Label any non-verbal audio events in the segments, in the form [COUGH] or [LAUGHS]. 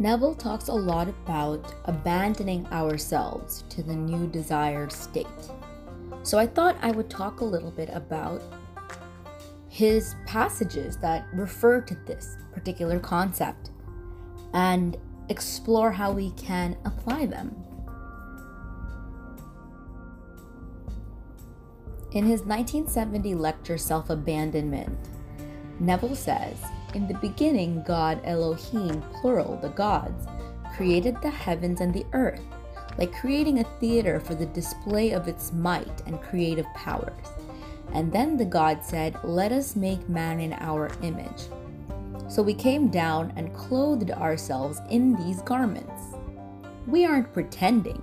Neville talks a lot about abandoning ourselves to the new desired state. So I thought I would talk a little bit about his passages that refer to this particular concept and explore how we can apply them. In his 1970 lecture, Self Abandonment, Neville says, In the beginning, God Elohim, plural, the gods, created the heavens and the earth, like creating a theater for the display of its might and creative powers. And then the God said, Let us make man in our image. So we came down and clothed ourselves in these garments. We aren't pretending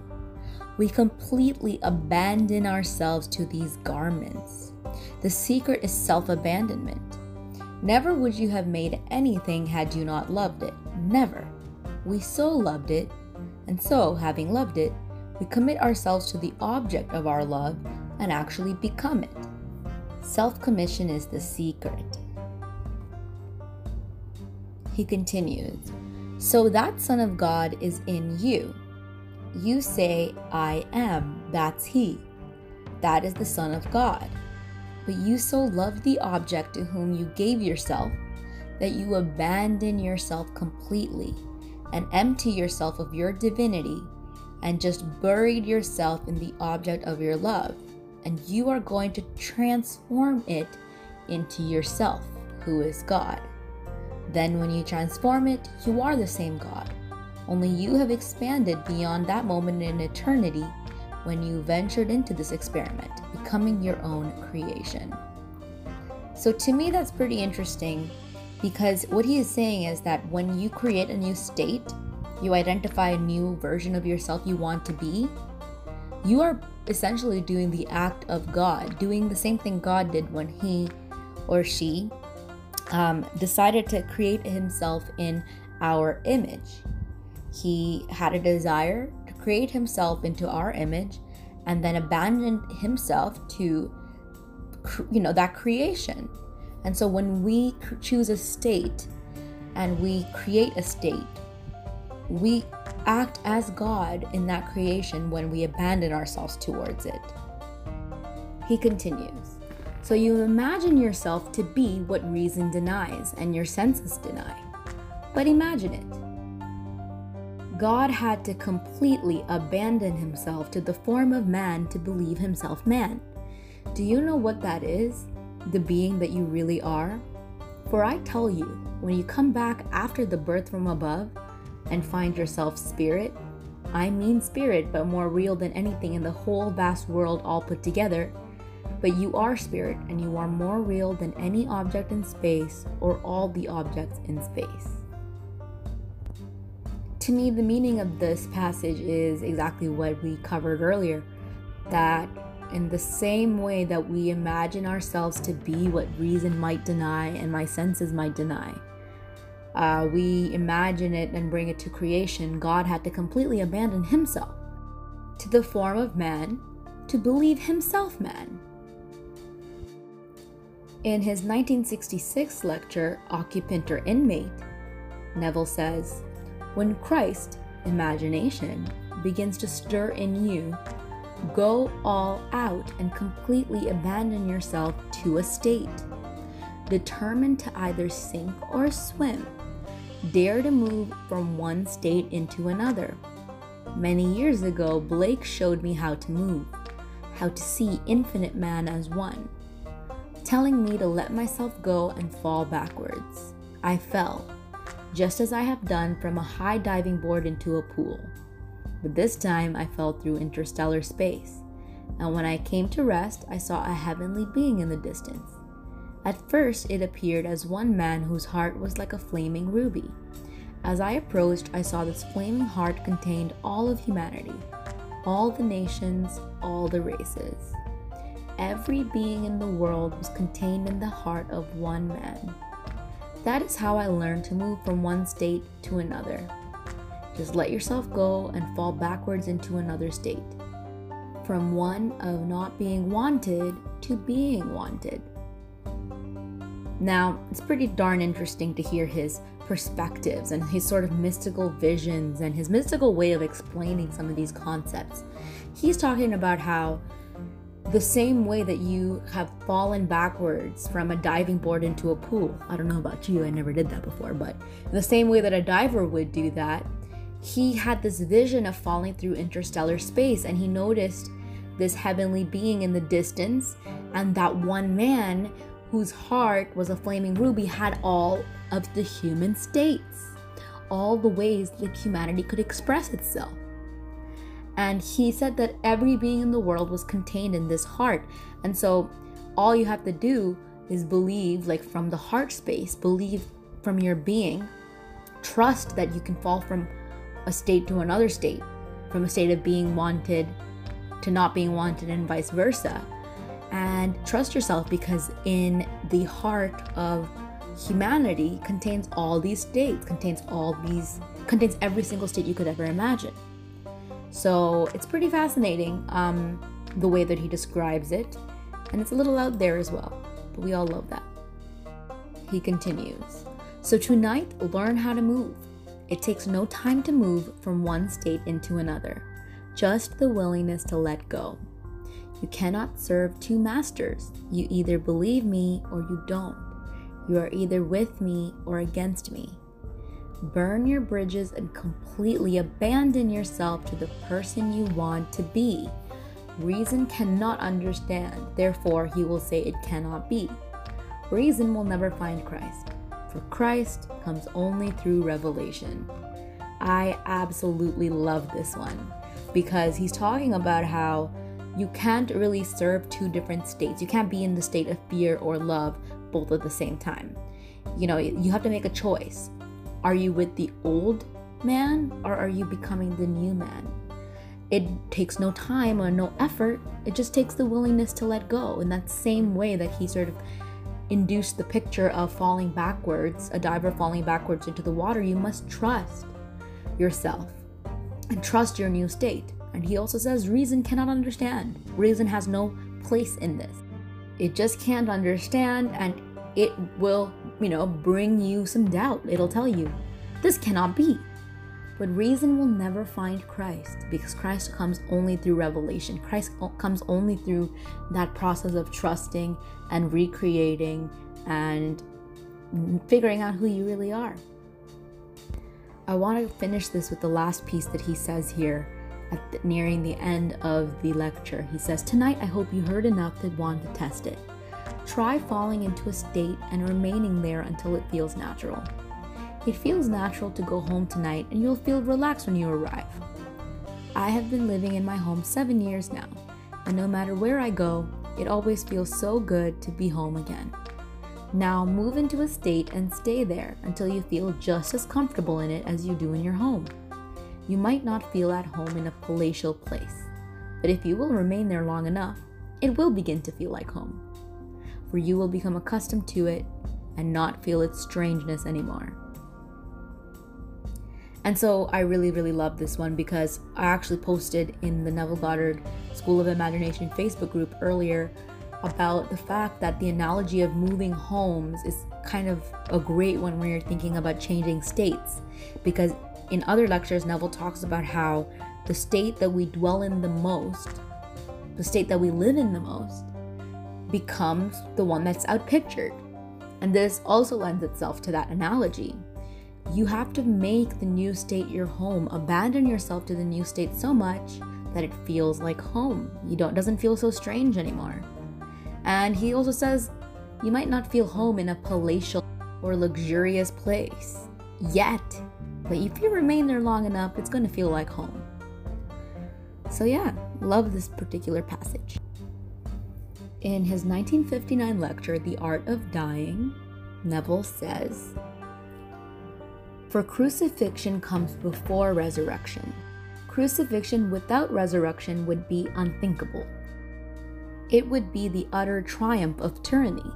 we completely abandon ourselves to these garments. The secret is self abandonment. Never would you have made anything had you not loved it. Never. We so loved it, and so, having loved it, we commit ourselves to the object of our love and actually become it. Self commission is the secret. He continues So that Son of God is in you you say, I am, that's He. That is the Son of God. But you so loved the object to whom you gave yourself that you abandon yourself completely and empty yourself of your divinity and just buried yourself in the object of your love. And you are going to transform it into yourself, who is God. Then, when you transform it, you are the same God. Only you have expanded beyond that moment in eternity when you ventured into this experiment, becoming your own creation. So, to me, that's pretty interesting because what he is saying is that when you create a new state, you identify a new version of yourself you want to be, you are essentially doing the act of God, doing the same thing God did when he or she um, decided to create himself in our image. He had a desire create himself into our image and then abandoned himself to you know that creation. And so when we choose a state and we create a state, we act as God in that creation when we abandon ourselves towards it. He continues So you imagine yourself to be what reason denies and your senses deny. But imagine it. God had to completely abandon himself to the form of man to believe himself man. Do you know what that is? The being that you really are? For I tell you, when you come back after the birth from above and find yourself spirit, I mean spirit, but more real than anything in the whole vast world all put together. But you are spirit, and you are more real than any object in space or all the objects in space to me, the meaning of this passage is exactly what we covered earlier that in the same way that we imagine ourselves to be what reason might deny and my senses might deny, uh, we imagine it and bring it to creation, God had to completely abandon himself to the form of man to believe himself man. In his 1966 lecture, Occupant or Inmate, Neville says, when Christ, imagination, begins to stir in you, go all out and completely abandon yourself to a state. Determined to either sink or swim, dare to move from one state into another. Many years ago, Blake showed me how to move, how to see infinite man as one, telling me to let myself go and fall backwards. I fell just as I have done from a high diving board into a pool. But this time I fell through interstellar space, and when I came to rest, I saw a heavenly being in the distance. At first, it appeared as one man whose heart was like a flaming ruby. As I approached, I saw this flaming heart contained all of humanity, all the nations, all the races. Every being in the world was contained in the heart of one man. That is how I learned to move from one state to another. Just let yourself go and fall backwards into another state. From one of not being wanted to being wanted. Now, it's pretty darn interesting to hear his perspectives and his sort of mystical visions and his mystical way of explaining some of these concepts. He's talking about how the same way that you have fallen backwards from a diving board into a pool. I don't know about you, I never did that before, but the same way that a diver would do that, he had this vision of falling through interstellar space and he noticed this heavenly being in the distance and that one man whose heart was a flaming ruby had all of the human states, all the ways that humanity could express itself. And he said that every being in the world was contained in this heart. And so all you have to do is believe, like from the heart space, believe from your being, trust that you can fall from a state to another state, from a state of being wanted to not being wanted, and vice versa. And trust yourself because in the heart of humanity contains all these states, contains all these, contains every single state you could ever imagine. So it's pretty fascinating um, the way that he describes it, and it's a little out there as well, but we all love that. He continues So tonight, learn how to move. It takes no time to move from one state into another, just the willingness to let go. You cannot serve two masters. You either believe me or you don't. You are either with me or against me. Burn your bridges and completely abandon yourself to the person you want to be. Reason cannot understand, therefore, he will say it cannot be. Reason will never find Christ, for Christ comes only through revelation. I absolutely love this one because he's talking about how you can't really serve two different states. You can't be in the state of fear or love both at the same time. You know, you have to make a choice. Are you with the old man or are you becoming the new man? It takes no time or no effort. It just takes the willingness to let go. In that same way that he sort of induced the picture of falling backwards, a diver falling backwards into the water, you must trust yourself and trust your new state. And he also says reason cannot understand. Reason has no place in this. It just can't understand and it will, you know, bring you some doubt. It'll tell you, this cannot be. But reason will never find Christ because Christ comes only through revelation. Christ comes only through that process of trusting and recreating and figuring out who you really are. I want to finish this with the last piece that he says here at the, nearing the end of the lecture. He says, Tonight I hope you heard enough to want to test it. Try falling into a state and remaining there until it feels natural. It feels natural to go home tonight and you'll feel relaxed when you arrive. I have been living in my home seven years now, and no matter where I go, it always feels so good to be home again. Now move into a state and stay there until you feel just as comfortable in it as you do in your home. You might not feel at home in a palatial place, but if you will remain there long enough, it will begin to feel like home for you will become accustomed to it and not feel its strangeness anymore. And so I really, really love this one because I actually posted in the Neville Goddard School of Imagination Facebook group earlier about the fact that the analogy of moving homes is kind of a great one when you're thinking about changing states. Because in other lectures, Neville talks about how the state that we dwell in the most, the state that we live in the most, becomes the one that's outpictured. And this also lends itself to that analogy. You have to make the new state your home. Abandon yourself to the new state so much that it feels like home. You don't doesn't feel so strange anymore. And he also says you might not feel home in a palatial or luxurious place yet, but if you remain there long enough, it's going to feel like home. So yeah, love this particular passage. In his 1959 lecture, The Art of Dying, Neville says For crucifixion comes before resurrection. Crucifixion without resurrection would be unthinkable. It would be the utter triumph of tyranny.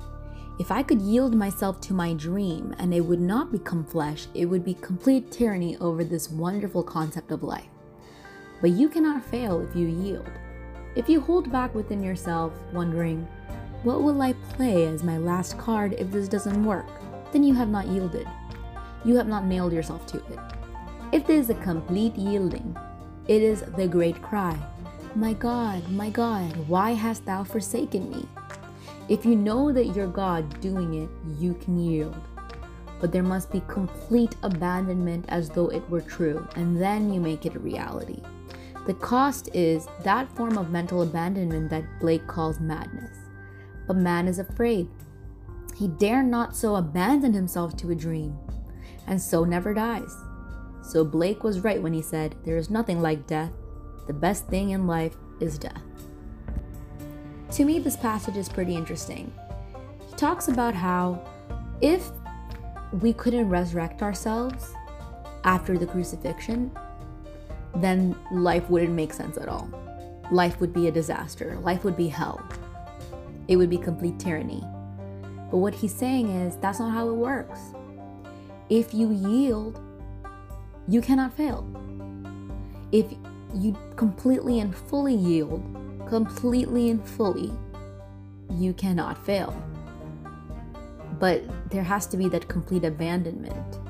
If I could yield myself to my dream and it would not become flesh, it would be complete tyranny over this wonderful concept of life. But you cannot fail if you yield. If you hold back within yourself, wondering, what will I play as my last card if this doesn't work? Then you have not yielded. you have not nailed yourself to it. If there is a complete yielding, it is the great cry My God, my God, why hast thou forsaken me? If you know that you're God doing it, you can yield. But there must be complete abandonment as though it were true, and then you make it a reality. The cost is that form of mental abandonment that Blake calls madness. But man is afraid. He dare not so abandon himself to a dream, and so never dies. So Blake was right when he said, There is nothing like death. The best thing in life is death. To me, this passage is pretty interesting. He talks about how if we couldn't resurrect ourselves after the crucifixion, then life wouldn't make sense at all. Life would be a disaster. Life would be hell. It would be complete tyranny. But what he's saying is that's not how it works. If you yield, you cannot fail. If you completely and fully yield, completely and fully, you cannot fail. But there has to be that complete abandonment.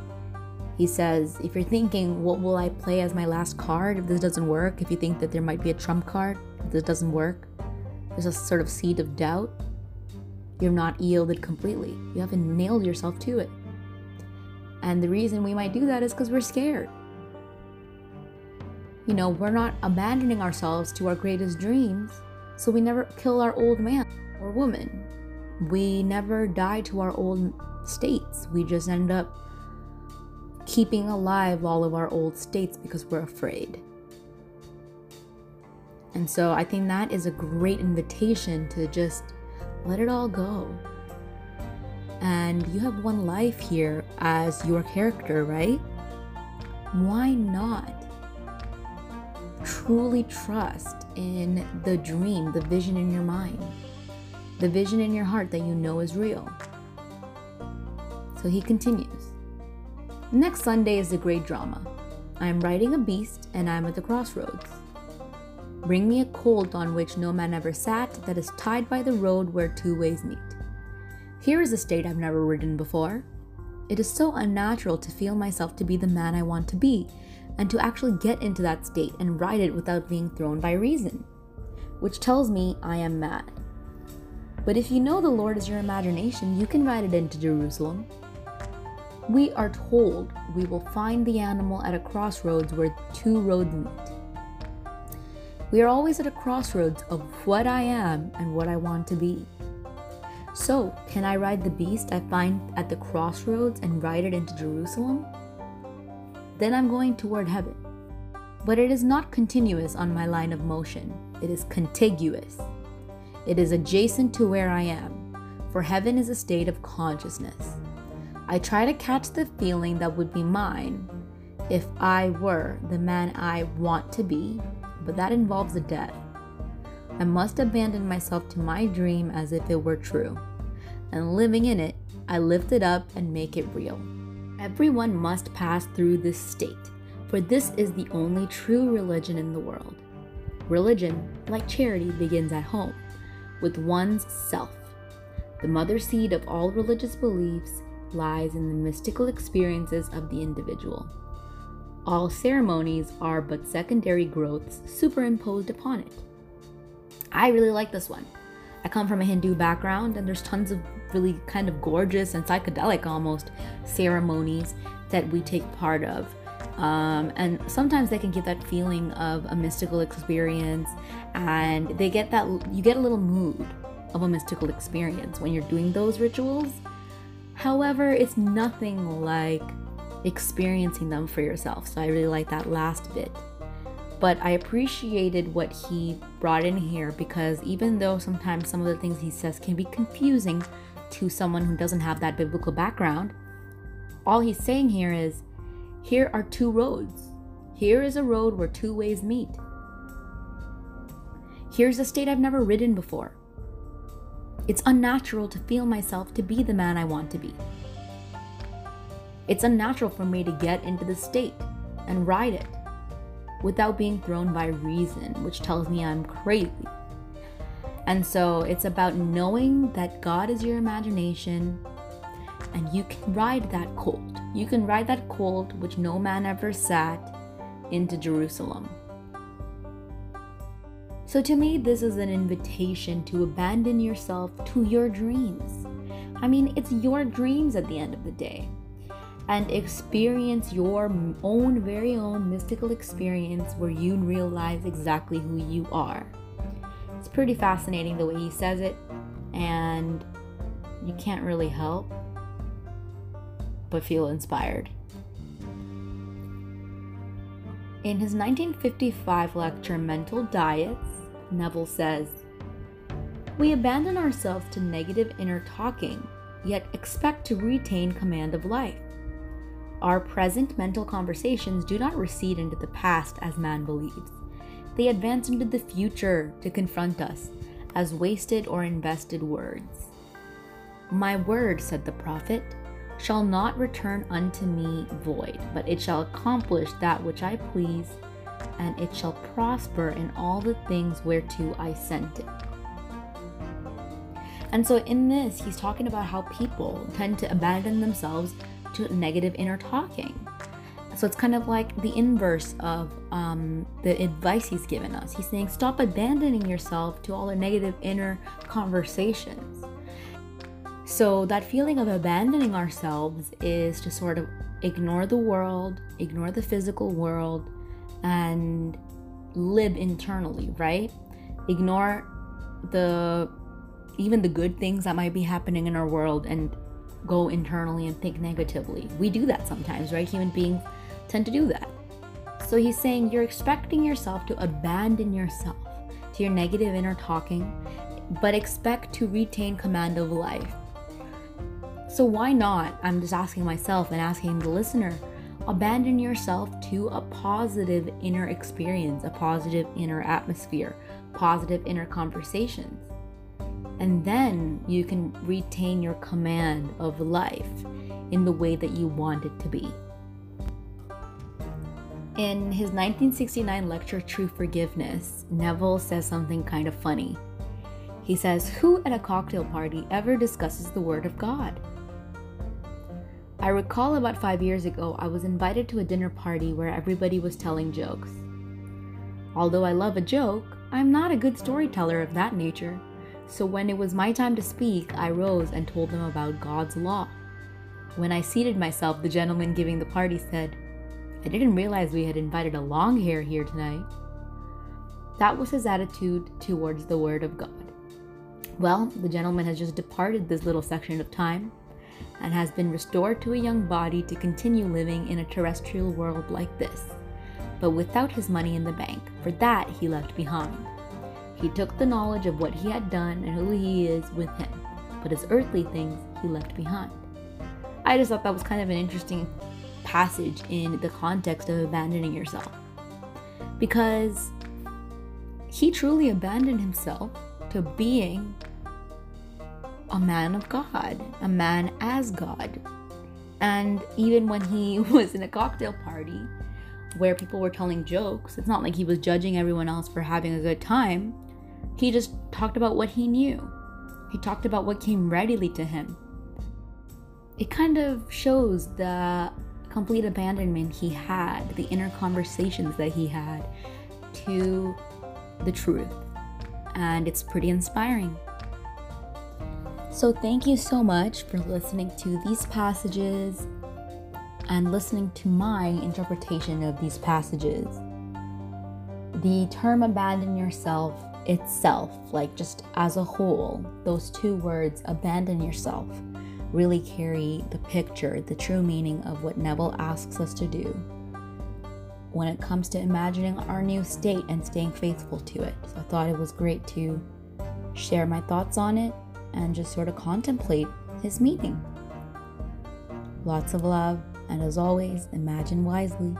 He says, if you're thinking, what will I play as my last card if this doesn't work? If you think that there might be a trump card if this doesn't work, there's a sort of seed of doubt. You're not yielded completely. You haven't nailed yourself to it. And the reason we might do that is because we're scared you know, we're not abandoning ourselves to our greatest dreams, so we never kill our old man or woman. We never die to our old states. We just end up keeping alive all of our old states because we're afraid. And so I think that is a great invitation to just let it all go. And you have one life here as your character, right? Why not truly trust in the dream, the vision in your mind, the vision in your heart that you know is real. So he continues. Next Sunday is the great drama. I am riding a beast and I am at the crossroads. Bring me a colt on which no man ever sat, that is tied by the road where two ways meet. Here is a state I've never ridden before. It is so unnatural to feel myself to be the man I want to be, and to actually get into that state and ride it without being thrown by reason, which tells me I am mad. But if you know the Lord is your imagination, you can ride it into Jerusalem. We are told we will find the animal at a crossroads where two roads meet. We are always at a crossroads of what I am and what I want to be. So, can I ride the beast I find at the crossroads and ride it into Jerusalem? then I'm going toward heaven. But it is not continuous on my line of motion, it is contiguous. It is adjacent to where I am, for heaven is a state of consciousness. I try to catch the feeling that would be mine if I were the man I want to be, but that involves a death. I must abandon myself to my dream as if it were true, and living in it, I lift it up and make it real. Everyone must pass through this state, for this is the only true religion in the world. Religion, like charity, begins at home, with one's self. The mother seed of all religious beliefs lies in the mystical experiences of the individual. All ceremonies are but secondary growths superimposed upon it. I really like this one. I come from a Hindu background, and there's tons of really kind of gorgeous and psychedelic almost ceremonies that we take part of. Um, and sometimes they can give that feeling of a mystical experience, and they get that you get a little mood of a mystical experience when you're doing those rituals. However, it's nothing like experiencing them for yourself. So I really like that last bit but I appreciated what he brought in here because even though sometimes some of the things he says can be confusing to someone who doesn't have that biblical background, all he's saying here is here are two roads. Here is a road where two ways meet. Here's a state I've never ridden before. It's unnatural to feel myself to be the man I want to be. It's unnatural for me to get into the state and ride it without being thrown by reason, which tells me I'm crazy. And so it's about knowing that God is your imagination and you can ride that colt. You can ride that colt which no man ever sat into Jerusalem. So, to me, this is an invitation to abandon yourself to your dreams. I mean, it's your dreams at the end of the day. And experience your own very own mystical experience where you realize exactly who you are. It's pretty fascinating the way he says it, and you can't really help but feel inspired. In his 1955 lecture, Mental Diets, Neville says, We abandon ourselves to negative inner talking, yet expect to retain command of life. Our present mental conversations do not recede into the past as man believes. They advance into the future to confront us as wasted or invested words. My word, said the prophet, shall not return unto me void, but it shall accomplish that which I please, and it shall prosper in all the things whereto I sent it. And so, in this, he's talking about how people tend to abandon themselves to negative inner talking. So, it's kind of like the inverse of um, the advice he's given us. He's saying, stop abandoning yourself to all the negative inner conversations so, that feeling of abandoning ourselves is to sort of ignore the world, ignore the physical world, and live internally, right? Ignore the even the good things that might be happening in our world and go internally and think negatively. We do that sometimes, right? Human beings tend to do that. So he's saying you're expecting yourself to abandon yourself to your negative inner talking, but expect to retain command of life. So why not? I'm just asking myself and asking the listener abandon yourself to a positive inner experience, a positive inner atmosphere, positive inner conversations. And then you can retain your command of life in the way that you want it to be. In his 1969 lecture, True Forgiveness, Neville says something kind of funny. He says, Who at a cocktail party ever discusses the Word of God? I recall about five years ago, I was invited to a dinner party where everybody was telling jokes. Although I love a joke, I'm not a good storyteller of that nature, so when it was my time to speak, I rose and told them about God's law. When I seated myself, the gentleman giving the party said, I didn't realize we had invited a long hair here tonight. That was his attitude towards the Word of God. Well, the gentleman has just departed this little section of time, and has been restored to a young body to continue living in a terrestrial world like this, but without his money in the bank, for that he left behind. He took the knowledge of what he had done and who he is with him, but his earthly things he left behind. I just thought that was kind of an interesting passage in the context of abandoning yourself. Because he truly abandoned himself to being a man of God, a man as God. And even when he [LAUGHS] was in a cocktail party where people were telling jokes, it's not like he was judging everyone else for having a good time. He just talked about what he knew. He talked about what came readily to him. It kind of shows the complete abandonment he had, the inner conversations that he had to the truth. And it's pretty inspiring. So, thank you so much for listening to these passages and listening to my interpretation of these passages. The term abandon yourself itself, like just as a whole, those two words, abandon yourself, really carry the picture, the true meaning of what Neville asks us to do when it comes to imagining our new state and staying faithful to it. So I thought it was great to share my thoughts on it and just sort of contemplate his meaning. Lots of love, and as always, imagine wisely.